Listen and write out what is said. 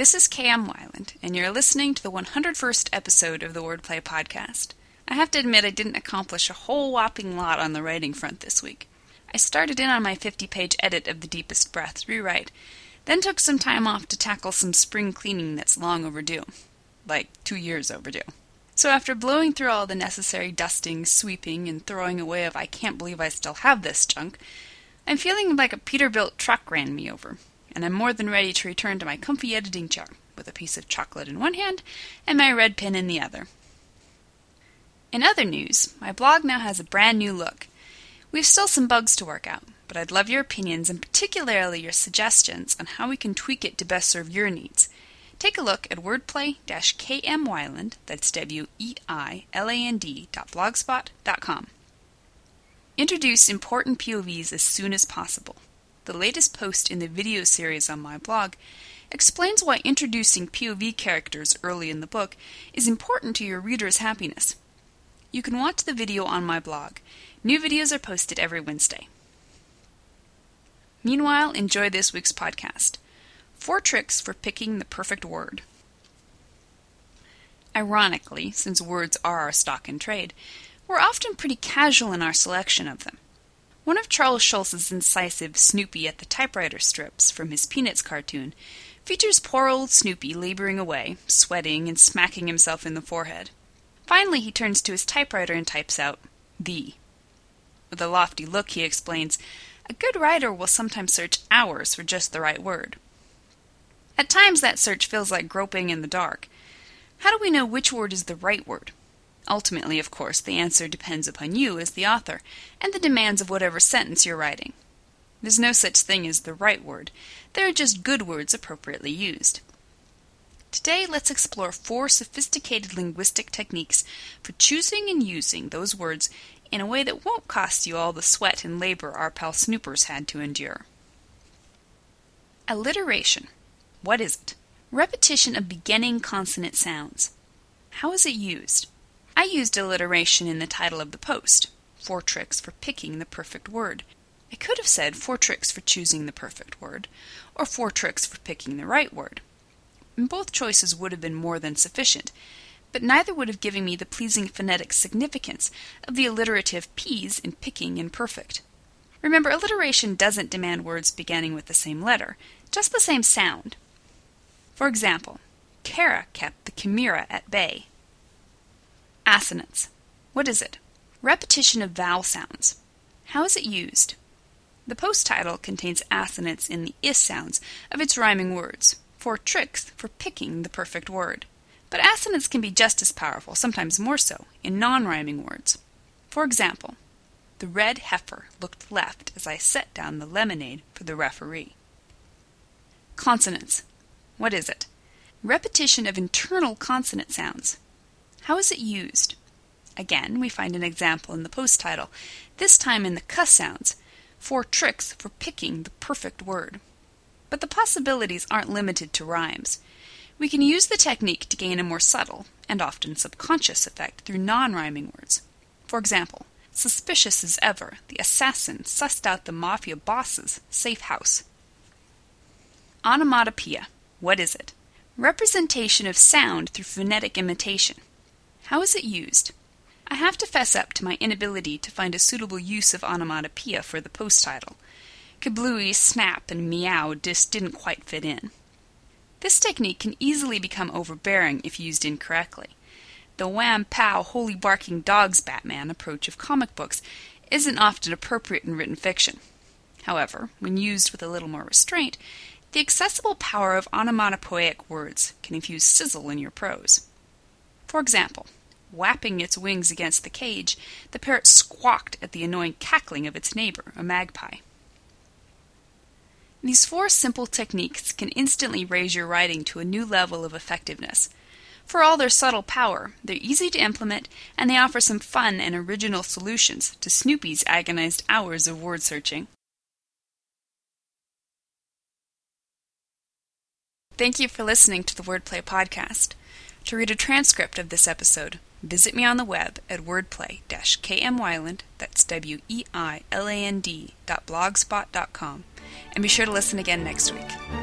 This is KM Weiland, and you're listening to the 101st episode of the Wordplay Podcast. I have to admit, I didn't accomplish a whole whopping lot on the writing front this week. I started in on my 50 page edit of The Deepest Breaths rewrite, then took some time off to tackle some spring cleaning that's long overdue. Like two years overdue. So after blowing through all the necessary dusting, sweeping, and throwing away of I can't believe I still have this junk, I'm feeling like a Peterbilt truck ran me over and I'm more than ready to return to my comfy editing chair with a piece of chocolate in one hand and my red pen in the other. In other news, my blog now has a brand new look. We've still some bugs to work out, but I'd love your opinions and particularly your suggestions on how we can tweak it to best serve your needs. Take a look at wordplay-kmweiland, that's W-E-I-L-A-N-D dot blogspot com. Introduce important POVs as soon as possible the latest post in the video series on my blog, explains why introducing POV characters early in the book is important to your reader's happiness. You can watch the video on my blog. New videos are posted every Wednesday. Meanwhile, enjoy this week's podcast Four Tricks for Picking the Perfect Word. Ironically, since words are our stock in trade, we're often pretty casual in our selection of them. One of Charles Schulz's incisive Snoopy at the typewriter strips from his Peanuts cartoon features poor old Snoopy laboring away, sweating and smacking himself in the forehead. Finally, he turns to his typewriter and types out, "the." With a lofty look, he explains, A good writer will sometimes search hours for just the right word. At times, that search feels like groping in the dark. How do we know which word is the right word? Ultimately, of course, the answer depends upon you as the author, and the demands of whatever sentence you're writing. There's no such thing as the right word, there are just good words appropriately used. Today, let's explore four sophisticated linguistic techniques for choosing and using those words in a way that won't cost you all the sweat and labor our pal snoopers had to endure. Alliteration. What is it? Repetition of beginning consonant sounds. How is it used? I used alliteration in the title of the post Four Tricks for Picking the Perfect Word. I could have said Four Tricks for Choosing the Perfect Word, or Four Tricks for Picking the Right Word. And both choices would have been more than sufficient, but neither would have given me the pleasing phonetic significance of the alliterative P's in picking and perfect. Remember, alliteration doesn't demand words beginning with the same letter, just the same sound. For example, Kara kept the chimera at bay. Assonance. What is it? Repetition of vowel sounds. How is it used? The post title contains assonance in the is sounds of its rhyming words, four tricks for picking the perfect word. But assonance can be just as powerful, sometimes more so, in non rhyming words. For example, the red heifer looked left as I set down the lemonade for the referee. Consonance. What is it? Repetition of internal consonant sounds. How is it used? Again, we find an example in the post title, this time in the cuss sounds, four tricks for picking the perfect word. But the possibilities aren't limited to rhymes. We can use the technique to gain a more subtle, and often subconscious effect through non rhyming words. For example, suspicious as ever, the assassin sussed out the mafia boss's safe house. Onomatopoeia. What is it? Representation of sound through phonetic imitation. How is it used? I have to fess up to my inability to find a suitable use of onomatopoeia for the post title. Kablooey, snap, and meow just didn't quite fit in. This technique can easily become overbearing if used incorrectly. The wham pow holy barking dogs Batman approach of comic books isn't often appropriate in written fiction. However, when used with a little more restraint, the accessible power of onomatopoeic words can infuse sizzle in your prose. For example, Whapping its wings against the cage, the parrot squawked at the annoying cackling of its neighbor, a magpie. These four simple techniques can instantly raise your writing to a new level of effectiveness. For all their subtle power, they're easy to implement, and they offer some fun and original solutions to Snoopy's agonized hours of word searching. Thank you for listening to the Wordplay Podcast. To read a transcript of this episode, Visit me on the web at wordplay-kmweiland, that's W-E-I-L-A-N-D dot blogspot dot com, and be sure to listen again next week.